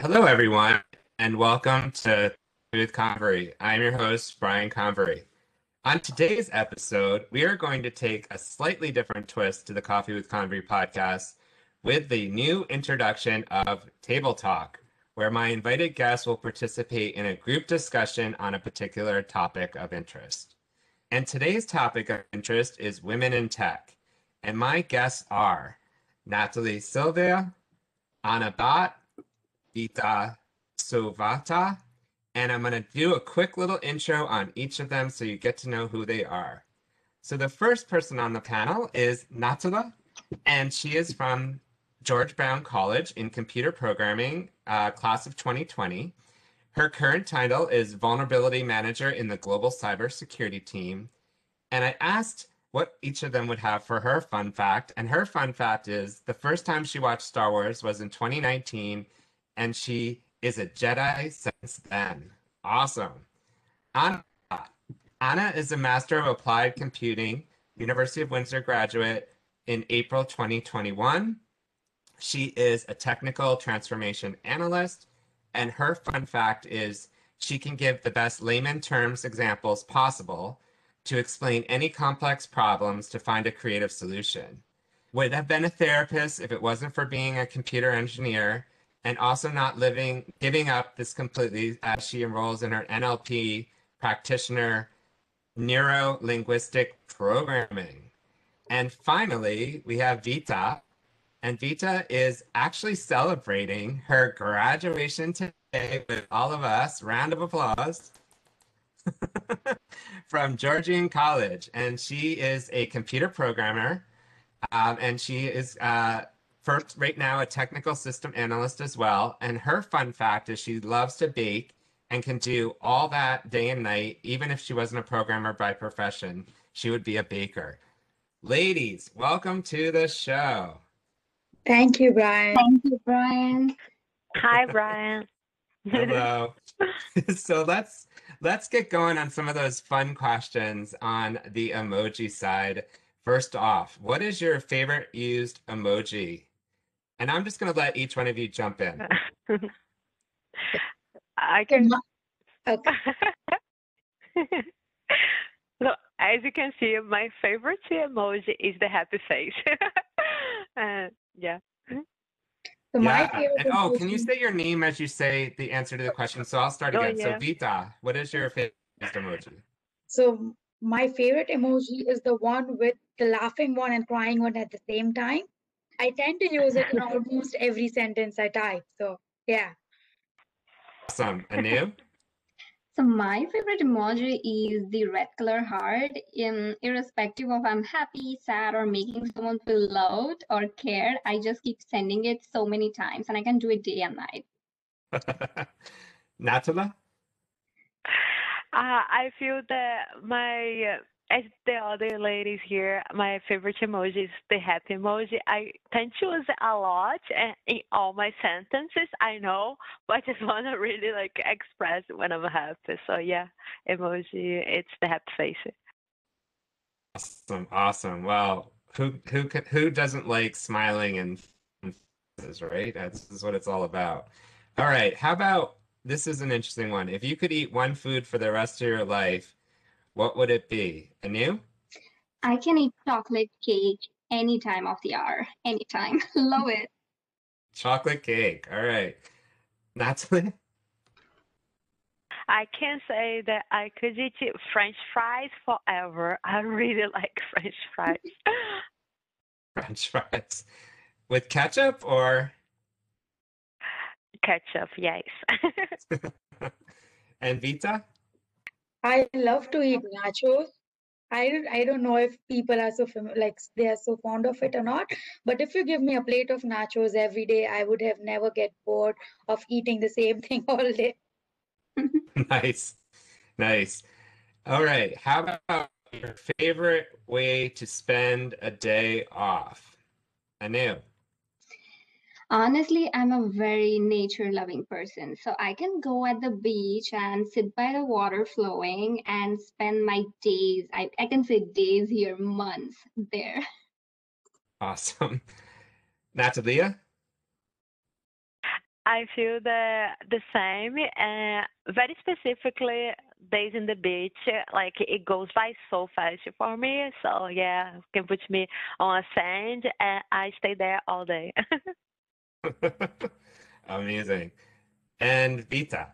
Hello, everyone, and welcome to Coffee with Convery. I'm your host, Brian Convery. On today's episode, we are going to take a slightly different twist to the Coffee with Convery podcast with the new introduction of Table Talk, where my invited guests will participate in a group discussion on a particular topic of interest. And today's topic of interest is women in tech. And my guests are Natalie Silvia, Anna Bhatt, Vita Sovata, and I'm going to do a quick little intro on each of them so you get to know who they are. So the first person on the panel is Natala, and she is from George Brown College in computer programming, uh, class of 2020. Her current title is Vulnerability Manager in the Global Cybersecurity Team. And I asked what each of them would have for her fun fact. And her fun fact is the first time she watched Star Wars was in 2019 and she is a Jedi since then. Awesome. Anna. Anna is a Master of Applied Computing, University of Windsor graduate in April 2021. She is a technical transformation analyst, and her fun fact is she can give the best layman terms examples possible to explain any complex problems to find a creative solution. Would have been a therapist if it wasn't for being a computer engineer and also not living, giving up this completely as she enrolls in her NLP practitioner neuro linguistic programming. And finally, we have Vita. And Vita is actually celebrating her graduation today with all of us. Round of applause. from Georgian College. And she is a computer programmer. Um, and she is uh, first right now a technical system analyst as well. And her fun fact is she loves to bake and can do all that day and night. Even if she wasn't a programmer by profession, she would be a baker. Ladies, welcome to the show. Thank you, Brian. Thank you, Brian. Hi, Brian. Hello. so let's let's get going on some of those fun questions on the emoji side. First off, what is your favorite used emoji? And I'm just going to let each one of you jump in. I can. Okay. so, as you can see, my favorite emoji is the happy face. uh, yeah. So my Yeah. And, oh, can you say your name as you say the answer to the question? So I'll start Oh, again. So. Vita, what is your favorite emoji? So my favorite emoji is the one with the laughing one and crying one at the same time. I tend to use it in almost every sentence I type. So yeah. Awesome. Anu? So my favorite emoji is the red color heart. In irrespective of I'm happy, sad, or making someone feel loved or cared, I just keep sending it so many times, and I can do it day and night. Natala? Uh, I feel that my, uh, as the other ladies here, my favorite emoji is the happy emoji. I tend to use it a lot uh, in all my sentences, I know, but I just want to really like express when I'm happy. So yeah, emoji, it's the happy face. Awesome. Awesome. Well, who who who doesn't like smiling and faces, right? That's, that's what it's all about. All right. How about this is an interesting one. If you could eat one food for the rest of your life, what would it be? Anu? I can eat chocolate cake any time of the hour, anytime. Love it. Chocolate cake. All right. Natalie? I can say that I could eat French fries forever. I really like French fries. French fries. With ketchup or Ketchup, yes. and Vita? I love to eat nachos. I I don't know if people are so fam- like they are so fond of it or not. But if you give me a plate of nachos every day, I would have never get bored of eating the same thing all day. Nice. Nice. All right. How about your favorite way to spend a day off? Anu? Honestly, I'm a very nature loving person. So I can go at the beach and sit by the water flowing and spend my days. I, I can say days here, months there. Awesome. Natalia? I feel the the same, and very specifically days in the beach. Like it goes by so fast for me. So yeah, you can put me on a sand, and I stay there all day. Amazing. And Vita.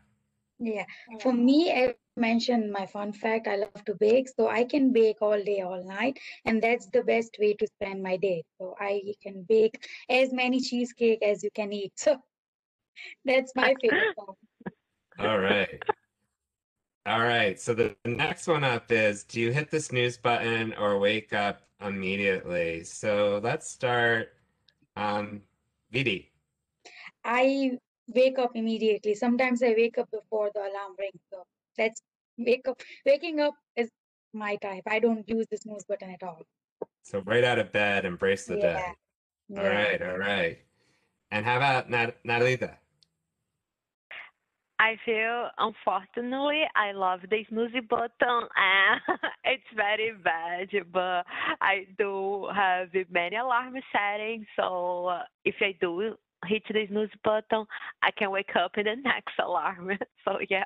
Yeah, for me, I mentioned my fun fact. I love to bake, so I can bake all day, all night, and that's the best way to spend my day. So I can bake as many cheesecake as you can eat. So that's my favorite. All right. All right. So the next one up is do you hit the snooze button or wake up immediately? So let's start. Um, Vidi. I wake up immediately. Sometimes I wake up before the alarm rings. So that's wake up. Waking up is my type. I don't use the snooze button at all. So right out of bed, embrace the day. Yeah. All Yeah. right. All right. And how about Nat- Natalita? I feel, unfortunately, I love the snooze button, it's very bad. But I do have many alarm settings, so uh, if I do hit the snooze button, I can wake up in the next alarm. So yeah.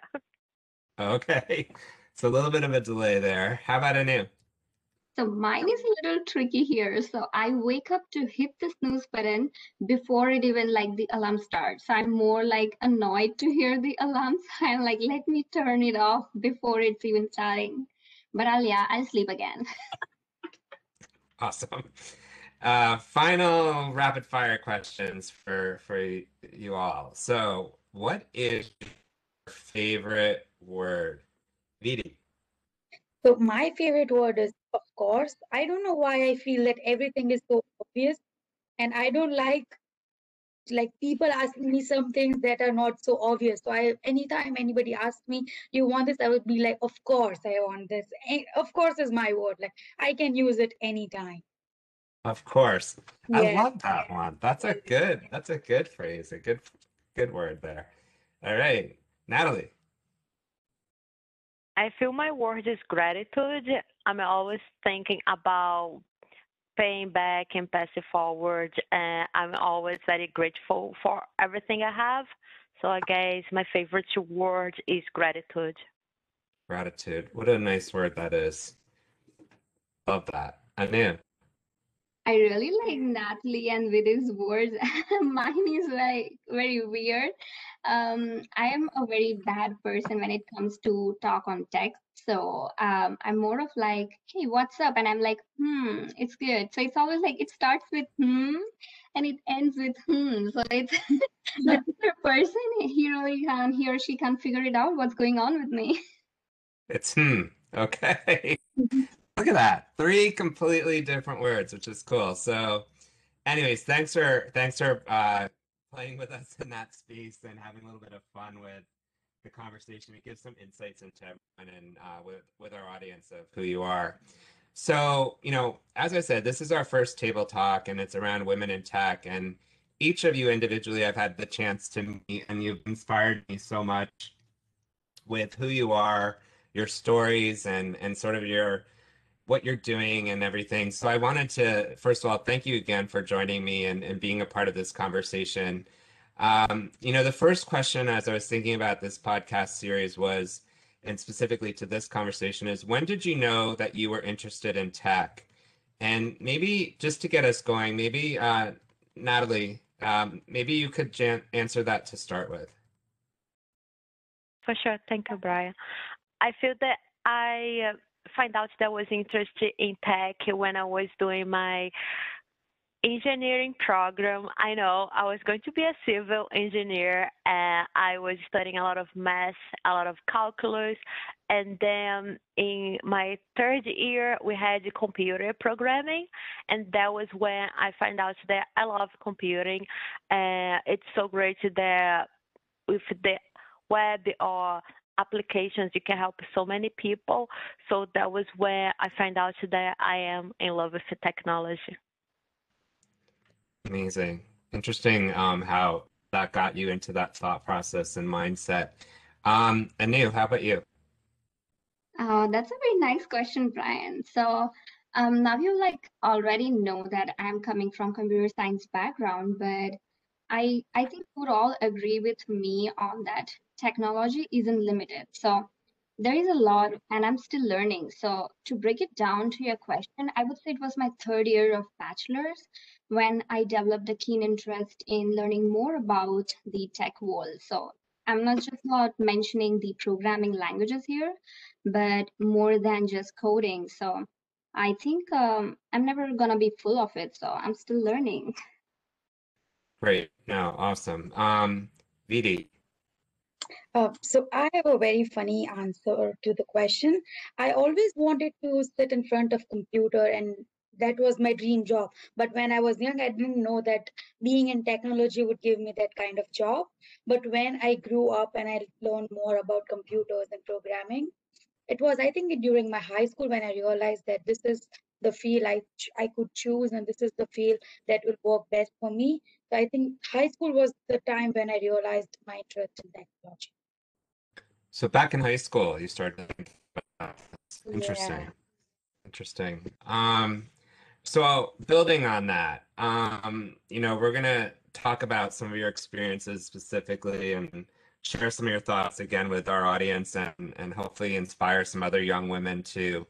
Okay. So a little bit of a delay there. How about Anu? So mine is a little tricky here. So I wake up to hit the snooze button before it even like the alarm starts. So I'm more like annoyed to hear the alarm. So I'm like, let me turn it off before it's even starting. But I'll yeah, I'll sleep again. Awesome. Uh, final rapid fire questions for for you all. So, what is your favorite word? Vidi. So my favorite word is of course. I don't know why I feel that everything is so obvious, and I don't like like people asking me some things that are not so obvious. So I anytime anybody asks me, you want this, I would be like, of course I want this. Eh, Of course is my word. Like I can use it anytime. Of course. I love that one. That's a good, that's a good phrase, a good good word there. All right. Natalie. I feel my word is gratitude. I'm always thinking about paying back and passing forward, and I'm always very grateful for everything I have. So I guess my favorite word is gratitude. Gratitude. What a nice word that is. Love that. Anu. I really like Natalie and with his words. Mine is like very weird. Um, I am a very bad person when it comes to talk on text. So um, I'm more of like, hey, what's up? And I'm like, hmm, it's good. So it's always like it starts with hmm and it ends with hmm. So it's the other person, he really can't, he or she can't figure it out what's going on with me. It's hmm. Okay. Look at that. Three completely different words, which is cool. So, anyways, thanks for thanks for uh playing with us in that space and having a little bit of fun with the conversation. It gives some insights into everyone and uh, with with our audience of who you are. So, you know, as I said, this is our first table talk, and it's around women in tech. And each of you individually, I've had the chance to meet, and you've inspired me so much with who you are, your stories, and and sort of your what you're doing and everything. So I wanted to, first of all, thank you again for joining me and, and being a part of this conversation. Um, you know, the first question as I was thinking about this podcast series was, and specifically to this conversation, is when did you know that you were interested in tech? And maybe just to get us going, maybe uh, Natalie, um, maybe you could jan- answer that to start with. For sure. Thank you, Brian. I feel that I find out that I was interested in tech when I was doing my engineering program. I know I was going to be a civil engineer and I was studying a lot of math, a lot of calculus. And then in my third year, we had computer programming. And that was when I found out that I love computing. And it's so great that with the web or applications you can help so many people so that was where i find out that i am in love with the technology Amazing. Interesting um, how that got you into that thought process and mindset. Um, Anu, how about you? Oh, that's a very nice question, Brian. So, um, now you like already know that I'm coming from computer science background, but I I think we would all agree with me on that. Technology isn't limited. So there is a lot, and I'm still learning. So to break it down to your question, I would say it was my third year of bachelor's when I developed a keen interest in learning more about the tech world. So I'm not just not mentioning the programming languages here, but more than just coding. So I think um, I'm never gonna be full of it. So I'm still learning. Great. No, awesome. Um, Vidi, Uh, so I have a very funny answer to the question. I always wanted to sit in front of computer and that was my dream job. But when I was young, I didn't know that being in technology would give me that kind of job. But when I grew up and I learned more about computers and programming, it was, I think, during my high school when I realized that this is the field I, I could choose and this is the field that will work best for me. So I think high school was the time when I realized my interest in technology. So back in high school, you started thinking about that. That's Yeah. interesting. Interesting. Um, so building on that, um, you know, we're gonna talk about some of your experiences specifically and share some of your thoughts again with our audience and and hopefully inspire some other young women to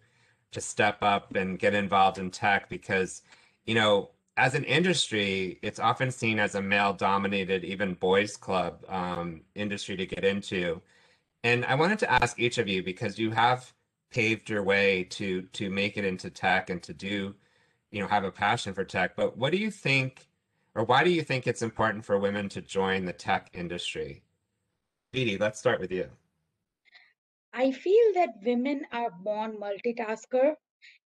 to step up and get involved in tech because, you know, as an industry, it's often seen as a male-dominated, even boys' club um, industry to get into. And I wanted to ask each of you because you have paved your way to to make it into tech and to do, you know, have a passion for tech. But what do you think, or why do you think it's important for women to join the tech industry? Didi, let's start with you. I feel that women are born multitasker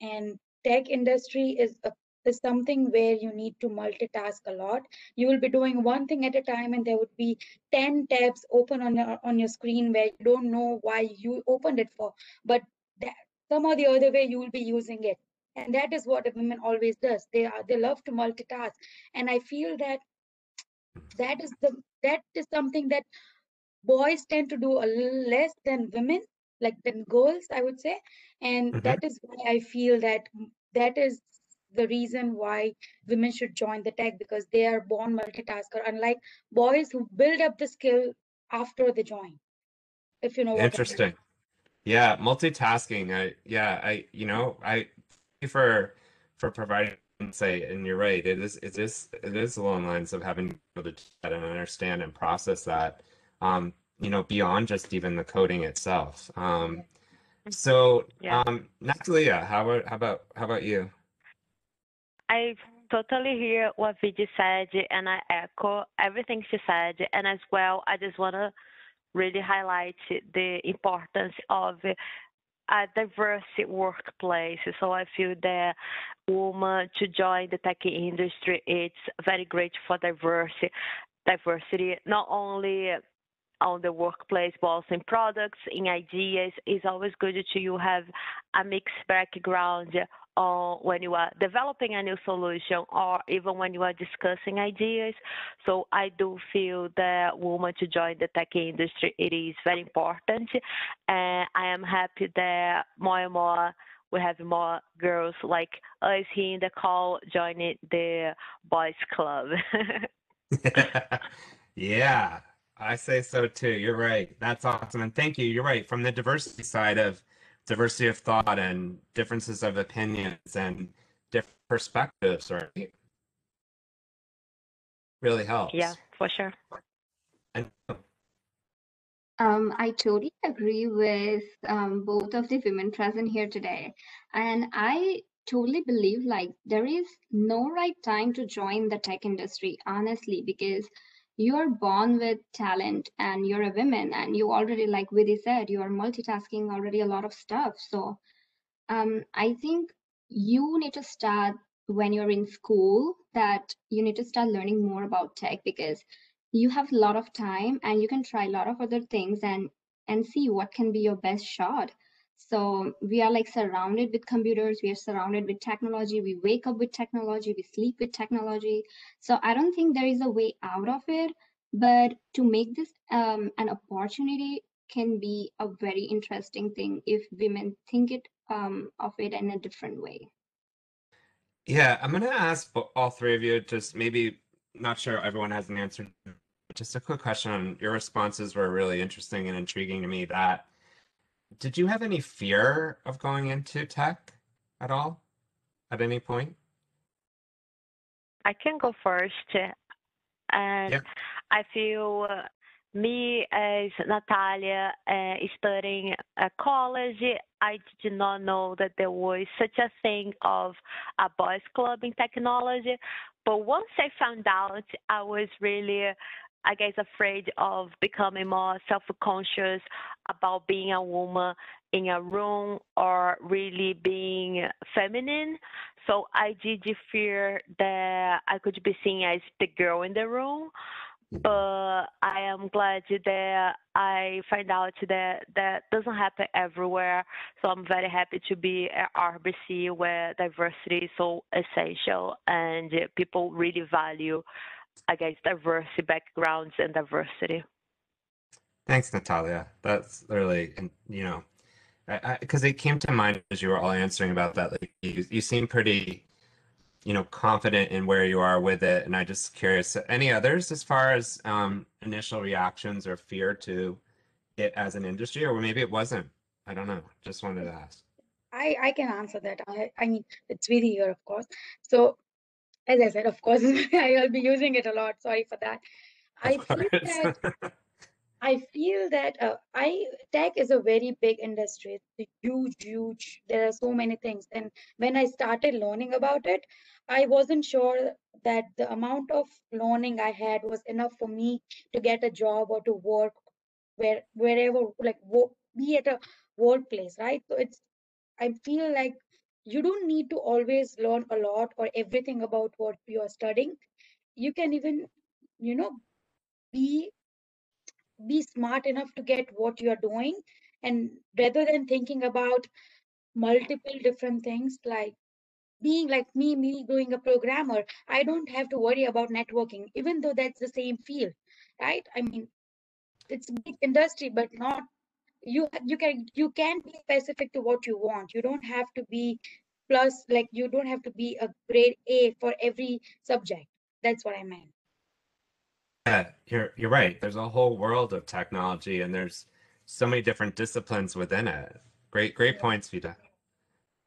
and tech industry is a is something where you need to multitask a lot. You will be doing one thing at a time and there would be 10 tabs open on your on your screen where you don't know why you opened it for. But that, some or the other way you will be using it. And that is what a woman always does. They are they love to multitask. And I feel that that is the that is something that boys tend to do a little less than women like than girls i would say and Mhm. that is why i feel that that is the reason why women should join the tech because they are born multitasker unlike boys who build up the skill after they join if you know what I mean. Interesting. Yeah, multitasking. I yeah, I you know, I for for providing insight and you're right. It is it is it is along the lines of having to be able to that and understand and process that um, you know, beyond just even the coding itself. Um, so Yeah. um Natalia, how about how about how about you? I totally hear what Vijay said, and I echo everything she said. And as well, I just want to really highlight the importance of a diverse workplace. So I feel that woman to join the tech industry, it's very great for diversity, diversity not only on the workplace, but also in products, in ideas. It's always good to you have a mixed background on when you are developing a new solution or even when you are discussing ideas. So I do feel that women to join the tech industry, it is very important. And I am happy that more and more we have more girls like us here in the call joining the boys club. Yeah, I say so too. You're right. That's awesome. And thank you. You're right. From the diversity side of diversity of thought and differences of opinions and different perspectives, right? Really helps. yeah, for sure. And Um, I totally agree with um, both of the women present here today. And I totally believe like there is no right time to join the tech industry, honestly, because you're born with talent and you're a woman and you already, like Vidhi said, you are multitasking already a lot of stuff. So um, I think you need to start when you're in school that you need to start learning more about tech because you have a lot of time and you can try a lot of other things and and see what can be your best shot so we are like surrounded with computers we are surrounded with technology we wake up with technology we sleep with technology so i don't think there is a way out of it but to make this um, an opportunity can be a very interesting thing if women think it um, of it in a different way yeah, I'm gonna ask all three of you just maybe not sure everyone has an answer. Just a quick question your responses were really interesting and intriguing to me. That did you have any fear of going into tech at all at any point? I can go first. And Yeah. I feel uh, me as Natalia uh, studying at college, I did not know that there was such a thing of a boys club in technology. But once I found out, I was really, I guess, afraid of becoming more self-conscious about being a woman in a room or really being feminine. So I did fear that I could be seen as the girl in the room. Mm-hmm. But I am glad that I find out that that doesn't happen everywhere. So I'm very happy to be at RBC where diversity is so essential and people really value, I guess, diversity backgrounds and diversity. Thanks, Natalia. That's really, you know, because it came to mind as you were all answering about that. Like you, you seem pretty, you know, confident in where you are with it, and I just curious. Any others as far as um, initial reactions or fear to it as an industry, or maybe it wasn't. I don't know. Just wanted to ask. I I can answer that. I I mean it's really here, of course. So as I said, of course, I'll be using it a lot. Sorry for that. I feel that. I feel that uh, I tech is a very big industry. It's huge, huge. There are so many things. And when I started learning about it, I wasn't sure that the amount of learning I had was enough for me to get a job or to work where wherever like wo- be at a workplace, right? So it's I feel like you don't need to always learn a lot or everything about what you are studying. You can even, you know, be be smart enough to get what you're doing and rather than thinking about multiple different things like being like me me being a programmer i don't have to worry about networking even though that's the same field right i mean it's big industry but not you you can you can be specific to what you want you don't have to be plus like you don't have to be a grade a for every subject that's what i meant Yeah, you're you're right. There's a whole world of technology, and there's so many different disciplines within it. Great, great points, Vita.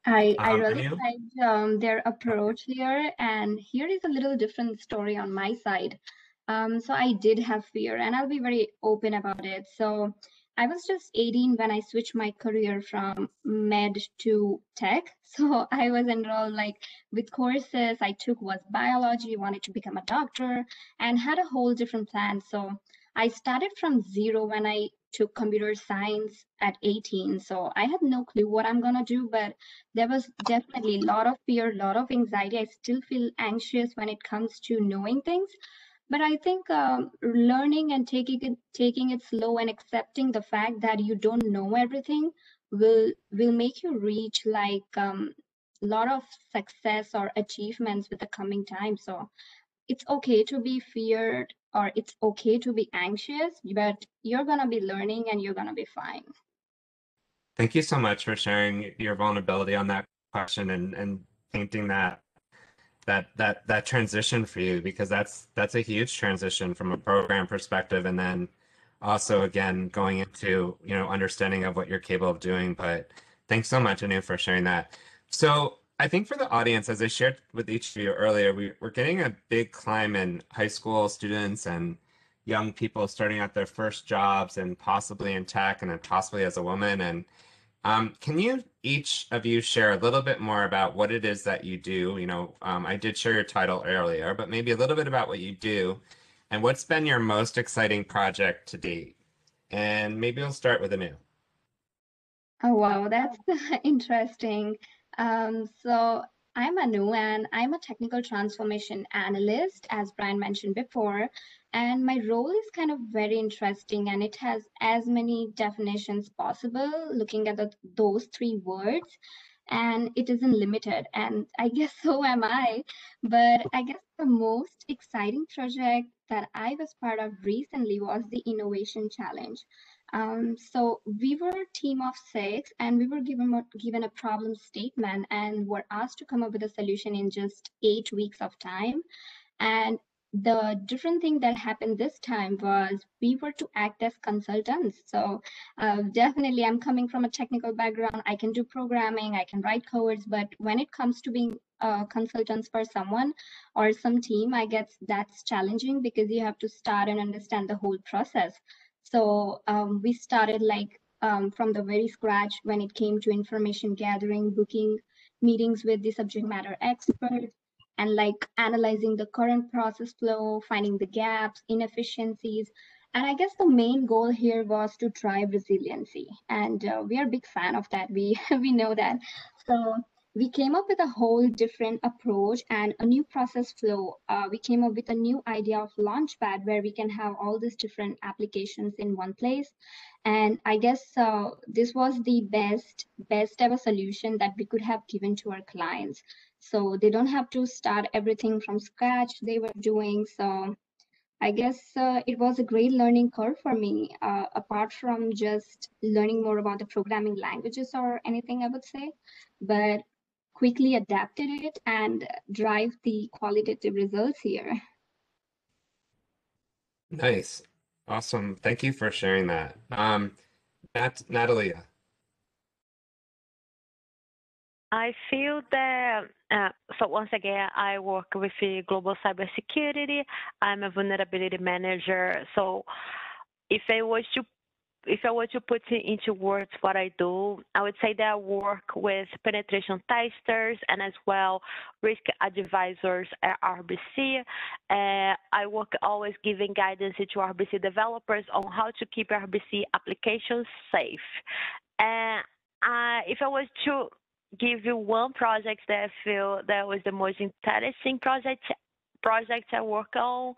I, I Um, really Anu? liked um, their approach here, and here is a little different story on my side. Um, so I did have fear, and I'll be very open about it. So I was just 18 when I switched my career from med to tech. So I was enrolled like with courses I took was biology, wanted to become a doctor, and had a whole different plan. So I started from zero when I took computer science at 18. So I had no clue what I'm gonna do, but there was definitely a lot of fear, a lot of anxiety. I still feel anxious when it comes to knowing things. But I think um, learning and taking it, taking it slow and accepting the fact that you don't know everything will will make you reach like um, a lot of success or achievements with the coming time. So it's okay to be feared or it's okay to be anxious, but you're gonna be learning and you're gonna be fine. Thank you so much for sharing your vulnerability on that question and and painting that that that that transition for you because that's that's a huge transition from a program perspective and then also again going into you know understanding of what you're capable of doing. But thanks so much Anu for sharing that. So I think for the audience as I shared with each of you earlier we, we're getting a big climb in high school students and young people starting out their first jobs and possibly in tech and then possibly as a woman. And um, can you each of you share a little bit more about what it is that you do? You know, um, I did share your title earlier, but maybe a little bit about what you do and what's been your most exciting project to date? And maybe we'll start with Anu. Oh, wow, that's interesting. Um, so I'm Anu and I'm a technical transformation analyst, as Brian mentioned before. And my role is kind of very interesting and it has as many definitions possible, looking at the, those three words. And it isn't limited. And I guess so am I. But I guess the most exciting project that I was part of recently was the Innovation Challenge. Um, so we were a team of six, and we were given given a problem statement, and were asked to come up with a solution in just eight weeks of time. And the different thing that happened this time was we were to act as consultants. So uh, definitely, I'm coming from a technical background. I can do programming, I can write codes, but when it comes to being uh, consultants for someone or some team, I guess that's challenging because you have to start and understand the whole process. So um, we started like um, from the very scratch when it came to information gathering, booking meetings with the subject matter experts, and like analyzing the current process flow, finding the gaps, inefficiencies. And I guess the main goal here was to drive resiliency. And uh, we are a big fan of that. We, we know that. So we came up with a whole different approach and a new process flow. Uh, we came up with a new idea of Launchpad where we can have all these different applications in one place. And I guess uh, this was the best, best ever solution that we could have given to our clients. So they don't have to start everything from scratch they were doing. So I guess uh, it was a great learning curve for me, uh, apart from just learning more about the programming languages or anything, I would say. But quickly adapted it and drive the qualitative results here. Nice. Awesome. Thank you for sharing that. Um, Nat Natalia. I feel that, uh, so once again, I work with the global cybersecurity. I'm a vulnerability manager. So if I was to if I were to put it into words what I do, I would say that I work with penetration testers and as well risk advisors at RBC. Uh, I work always giving guidance to RBC developers on how to keep RBC applications safe. And uh, if I was to give you one project that I feel that was the most interesting project project I work on,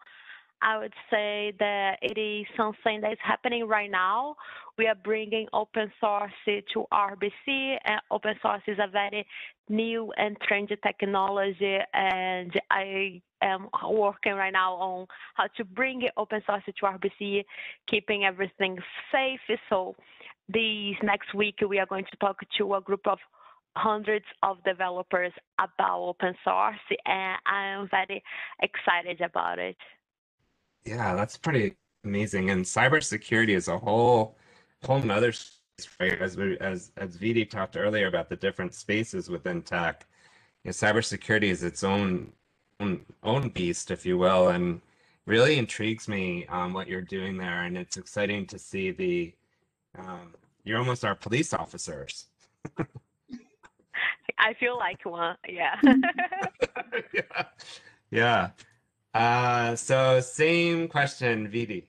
I would say that it is something that's happening right now. We are bringing open source to RBC, and open source is a very new and trendy technology, and I am working right now on how to bring open source to RBC, keeping everything safe. So, this next week we are going to talk to a group of hundreds of developers about open source, and I am very excited about it. Yeah, that's pretty amazing. And cybersecurity is a whole whole nother space? As we as as Vidi talked earlier about the different spaces within tech. You know, cybersecurity is its own own own beast, if you will, and really intrigues me um, what you're doing there. And it's exciting to see the um, you're almost our police officers. I feel like one, yeah. yeah. Yeah. Uh, so same question, Vidi.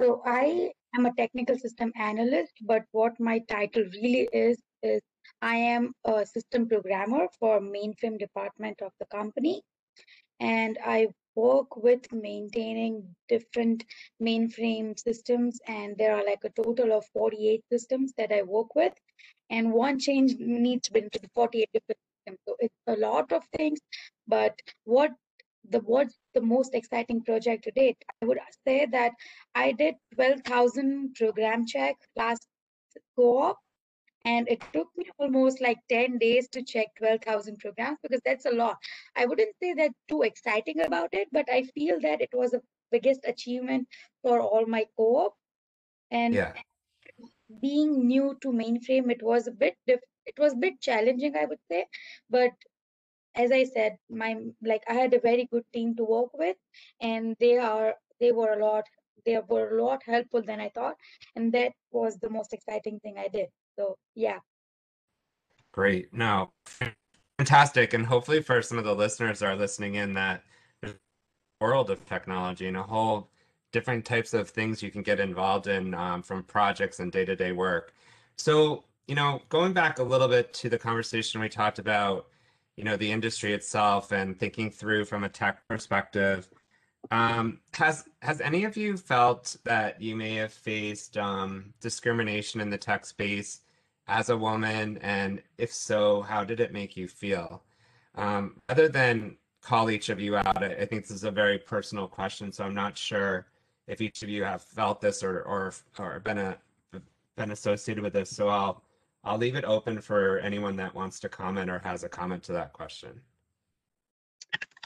So I am a technical system analyst, but what my title really is is I am a system programmer for mainframe department of the company, and I work with maintaining different mainframe systems, and there are like a total of 48 systems that I work with, and one change needs to be into the 48 different systems. So it's a lot of things, but what the what's the most exciting project to date i would say that i did 12000 program check last co-op and it took me almost like 10 days to check 12000 programs because that's a lot i wouldn't say that too exciting about it but i feel that it was the biggest achievement for all my co-op and Yeah. Being new to mainframe it was a bit it was a bit challenging i would say but as I said, my like I had a very good team to work with, and they are they were a lot they were a lot helpful than I thought, and that was the most exciting thing I did. So yeah, Great. No, fantastic. And hopefully for some of the listeners that are listening in that world of technology and a whole different types of things you can get involved in um, from projects and day-to-day work. So, you know, going back a little bit to the conversation we talked about, you know, the industry itself and thinking through from a tech perspective, um, has has any of you felt that you may have faced um, discrimination in the tech space as a woman? And if so, how did it make you feel? Um, other than call each of you out, I, I think this is a very personal question, so I'm not sure if each of you have felt this or or or been a been associated with this. So I'll I'll leave it open for anyone that wants to comment or has a comment to that question.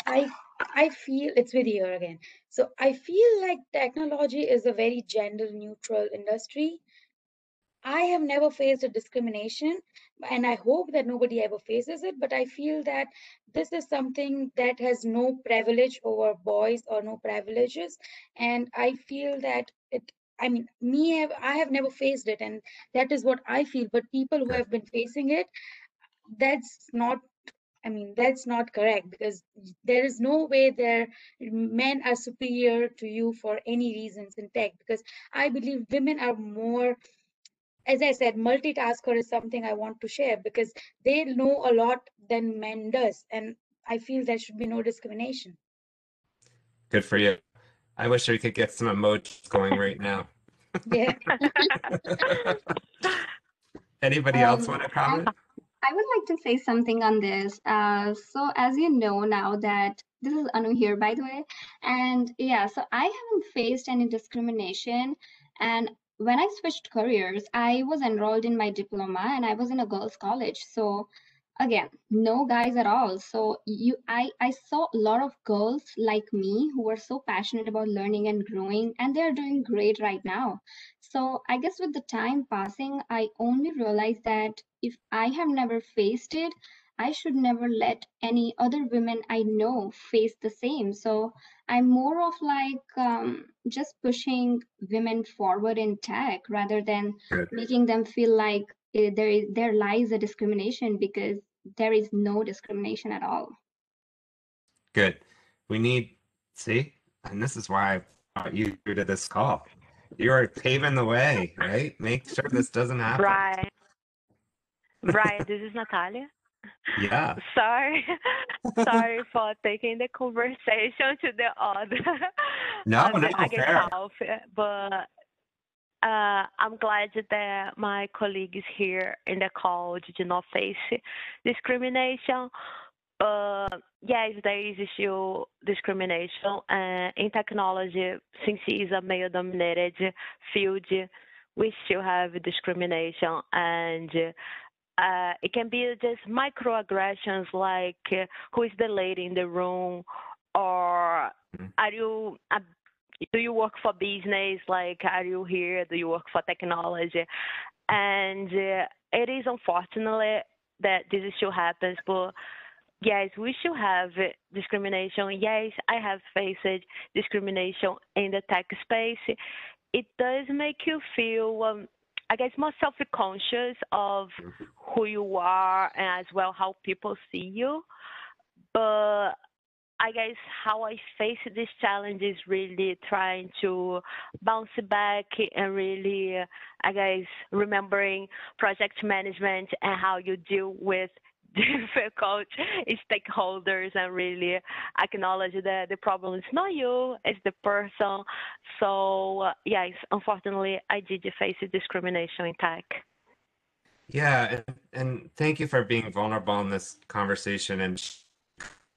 I I feel it's with you again. So I feel like technology is a very gender neutral industry. I have never faced a discrimination, and I hope that nobody ever faces it. But I feel that this is something that has no privilege over boys or no privileges, and I feel that it. I mean, me, have, I have never faced it, and that is what I feel. But people who have been facing it, that's not I mean, that's not correct because there is no way there men are superior to you for any reasons in tech because I believe women are more as I said, multitasker is something I want to share because they know a lot than men does. And I feel there should be no discrimination. Good for you. I wish we could get some emojis going right now. Yeah. Anybody Um, else want to comment? I would like to say something on this. Uh, so as you know now that this is Anu here, by the way, and yeah, so I haven't faced any discrimination. And when I switched careers, I was enrolled in my diploma and I was in a girls' college. So again, no guys at all. So you, I, I saw a lot of girls like me who were so passionate about learning and growing, and they're doing great right now. So I guess with the time passing, I only realized that if I have never faced it, I should never let any other women I know face the same. So I'm more of like um, just pushing women forward in tech rather than Good. making them feel like eh, there is there lies a discrimination because there is no discrimination at all. Good. We need, see, and this is why I brought you to this call. You are paving the way, right? Make sure this doesn't happen. Brian. Brian, this is Natalia. Yeah. Sorry, sorry for taking the conversation to the other, No, no, fair. half, but uh, I'm glad that my colleagues here in the call did not face discrimination. But yes, there is still discrimination uh, in technology. Since it is a male-dominated field, we still have discrimination, and uh, it can be just microaggressions like uh, who is the lady in the room, or Mhm. are you uh, do you work for business? Like, are you here? Do you work for technology? And uh, it is unfortunately that this still happens, but yes, we should have discrimination. Yes, I have faced discrimination in the tech space. It does make you feel, um, I guess, more self-conscious of mm-hmm. who you are and as well how people see you. But I guess how I face this challenge is really trying to bounce back and really, I guess, remembering project management and how you deal with difficult stakeholders and really acknowledge that the problem is not you, it's the person. So, uh, yes, unfortunately, I did face discrimination in tech. Yeah, and, and thank you for being vulnerable in this conversation. And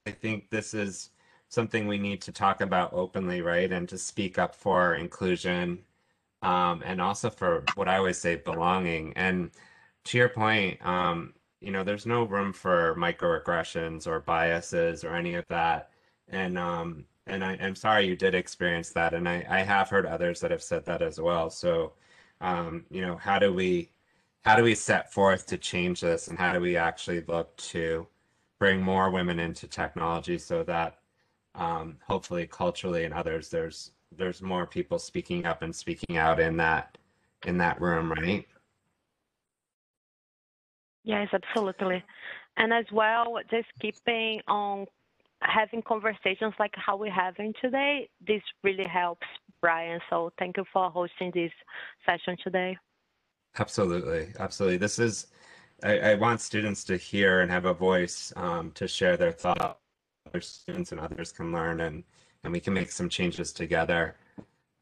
I think this is something we need to talk about openly, right? And to speak up for inclusion, um, and also for what I always say, belonging. And to your point, um, you know, there's no room for microaggressions or biases or any of that. And um, and I, I'm sorry you did experience that, and I, I have heard others that have said that as well. So, um, you know, how do we how do we set forth to change this and how do we actually look to bring more women into technology so that um, hopefully culturally and others there's there's more people speaking up and speaking out in that in that room right Yes, absolutely. And as well, just keeping on having conversations like how we're having today, this really helps, Brian. So thank you for hosting this session today. absolutely absolutely this is I, I want students to hear and have a voice um, to share their thoughts other students and others can learn and and we can make some changes together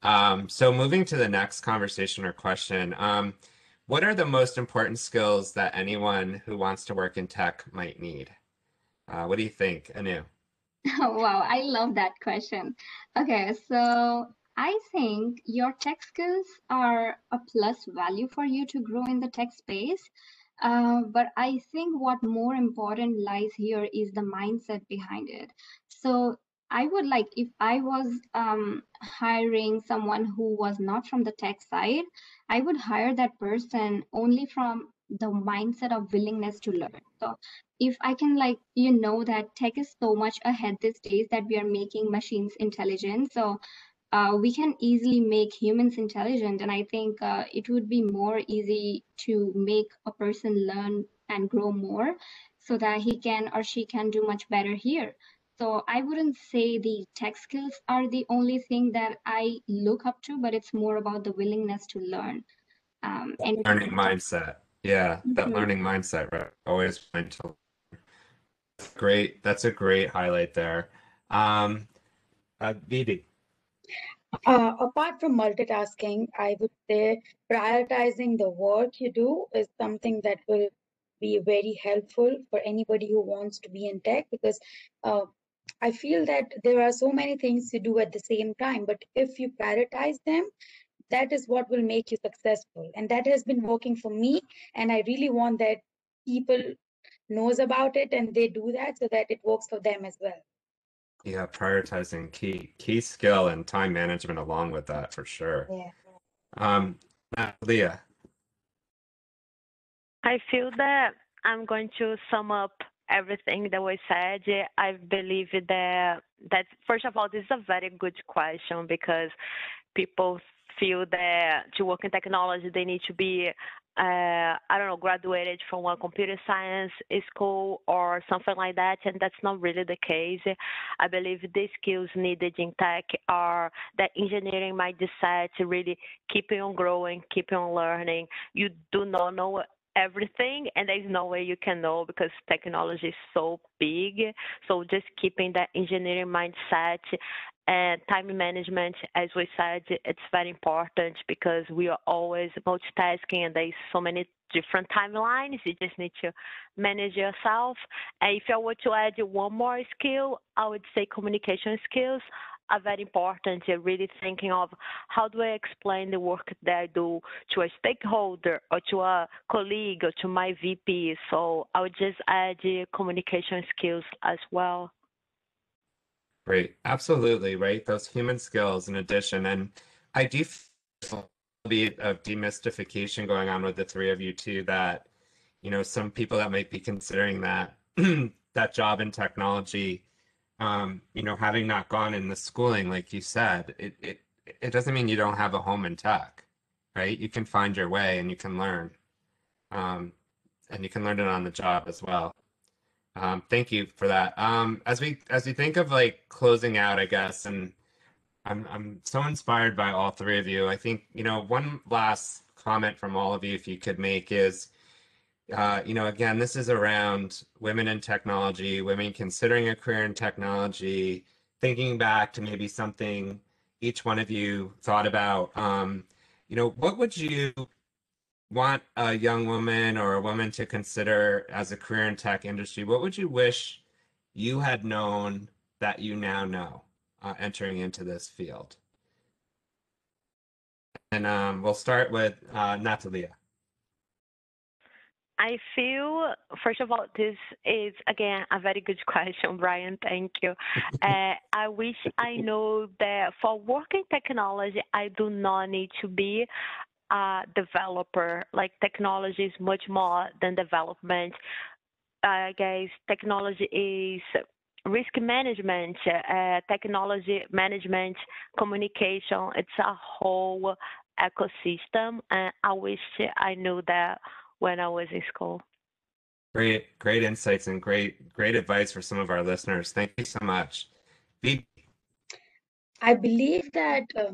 um, so moving to the next conversation or question um, what are the most important skills that anyone who wants to work in tech might need uh, what do you think anu Wow, I love that question. Okay, so I think your tech skills are a plus value for you to grow in the tech space. Uh, but I think what more important lies here is the mindset behind it. So I would like if I was um, hiring someone who was not from the tech side, I would hire that person only from the mindset of willingness to learn. So if I can like you know that tech is so much ahead these days that we are making machines intelligent. So uh, we can easily make humans intelligent, and I think uh, it would be more easy to make a person learn and grow more, so that he can or she can do much better here. So I wouldn't say the tech skills are the only thing that I look up to, but it's more about the willingness to learn. Um, and learning mindset. Yeah, that Mhm. learning mindset, right? Always trying to learn. Great. That's a great highlight there. Um, uh, Vidi. Uh, apart from multitasking, I would say prioritizing the work you do is something that will be very helpful for anybody who wants to be in tech because uh, I feel that there are so many things to do at the same time, but if you prioritize them, that is what will make you successful. And that has been working for me. And I really want that people knows about it and they do that so that it works for them as well. Yeah, prioritizing key key skill and time management along with that for sure. Yeah. Um, Leah. I feel that I'm going to sum up everything that was said. I believe that that first of all, this is a very good question because people feel that to work in technology they need to be uh, I don't know, graduated from a computer science school or something like that, and that's not really the case. I believe the skills needed in tech are that engineering mindset, really keeping on growing, keeping on learning. You do not know everything and there's no way you can know because technology is so big. So just keeping that engineering mindset and time management as we said it's very important because we are always multitasking and there's so many different timelines. You just need to manage yourself. And if i were to add one more skill i would say communication skills are very important. Really thinking of how do I explain the work that I do to a stakeholder or to a colleague or to my VP. So I would just add communication skills as well. Great. Absolutely, right? Those human skills in addition. And I do feel a bit of demystification going on with the three of you too, that, you know, some people that might be considering that that job in technology um, you know, having not gone in the schooling, like you said, it, it it doesn't mean you don't have a home in tech, right? You can find your way and you can learn, um, and you can learn it on the job as well. Um, thank you for that. Um, as we as we think of like closing out, I guess, and I'm I'm so inspired by all three of you. I think you know one last comment from all of you, if you could make, is uh, you know, again, this is around women in technology, women considering a career in technology, thinking back to maybe something each one of you thought about. Um, you know, what would you want a young woman or a woman to consider as a career in tech industry? What would you wish you had known that you now know uh, entering into this field? And um, we'll start with uh, Natalia. I feel, first of all, this is again a very good question, Brian. Thank you. uh, I wish I know that for working technology, I do not need to be a developer. Like technology is much more than development. I guess technology is risk management, uh, technology management, communication. It's a whole ecosystem, and I wish I knew that when I was in school. Great, great insights and great, great advice for some of our listeners. Thank you so much. Be- I believe that uh,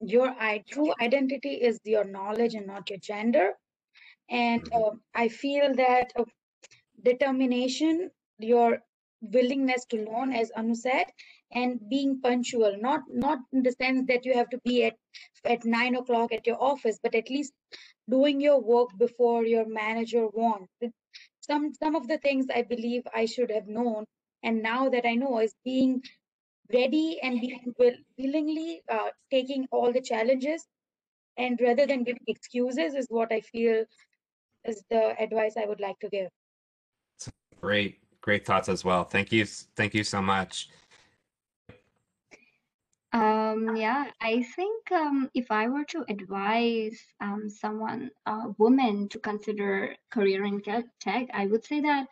your I, true identity is your knowledge and not your gender. And uh, I feel that uh, determination, your willingness to learn, as Anu said, and being punctual, not not in the sense that you have to be at at nine o'clock at your office, but at least doing your work before your manager wants. Some some of the things I believe I should have known, and now that I know is being ready and being will, willingly uh, taking all the challenges, and rather than giving excuses, is what I feel is the advice I would like to give. Great, great thoughts as well. Thank you, thank you so much. Um, yeah, I think um, if I were to advise um, someone, a woman, to consider career in tech, I would say that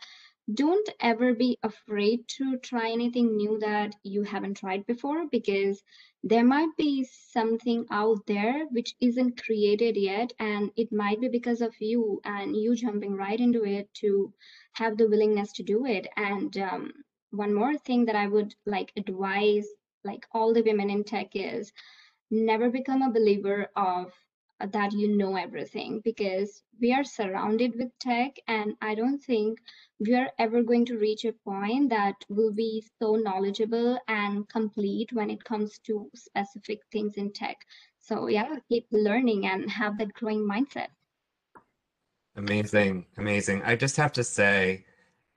don't ever be afraid to try anything new that you haven't tried before because there might be something out there which isn't created yet and it might be because of you and you jumping right into it to have the willingness to do it. And um, one more thing that i would like advise like all the women in tech is never become a believer of uh, that you know everything because we are surrounded with tech and i don't think we are ever going to reach a point that will be so knowledgeable and complete when it comes to specific things in tech. So yeah keep learning and have that growing mindset. Amazing. Amazing. I just have to say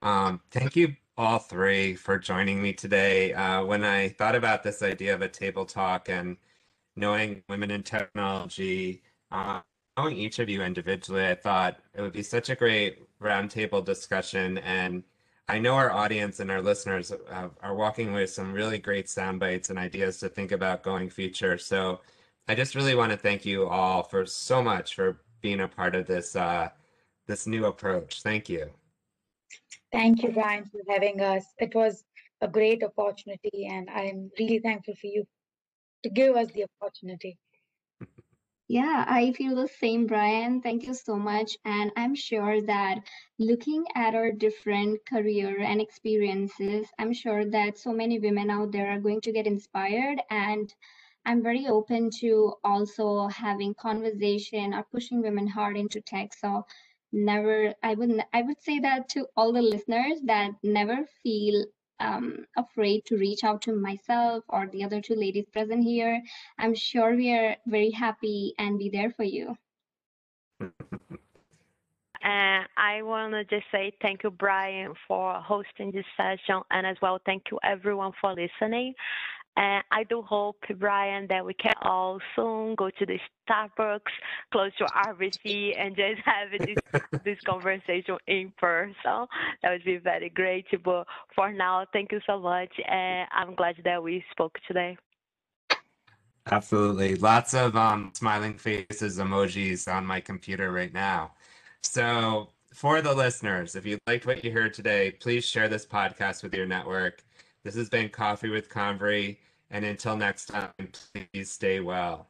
um, thank you all three for joining me today uh, when i thought about this idea of a table talk and knowing women in technology uh, knowing each of you individually, I thought it would be such a great roundtable discussion. And I know our audience and our listeners uh, are walking away with some really great sound bites and ideas to think about going future. So I just really want to thank you all for so much for being a part of this uh, this new approach. Thank you. Thank you, Brian, for having us. It was a great opportunity, and I'm really thankful for you to give us the opportunity. Yeah, I feel the same, Brian. Thank you so much. And I'm sure that looking at our different career and experiences, I'm sure that so many women out there are going to get inspired. And I'm very open to also having conversation or pushing women hard into tech. So never, I would, I would say that to all the listeners that never feel um, afraid to reach out to myself or the other two ladies present here. I'm sure we are very happy and be there for you. I want to just say thank you, Brian, for hosting this session, and as well, thank you everyone for listening. And I do hope, Brian, that we can all soon go to the Starbucks close to RBC and just have this this conversation in person. That would be very great. But for now, thank you so much, and I'm glad that we spoke today. Absolutely, lots of um, smiling faces emojis on my computer right now. So, for the listeners, if you liked what you heard today, please share this podcast with your network. This has been Coffee with Convery. And until next time, please stay well.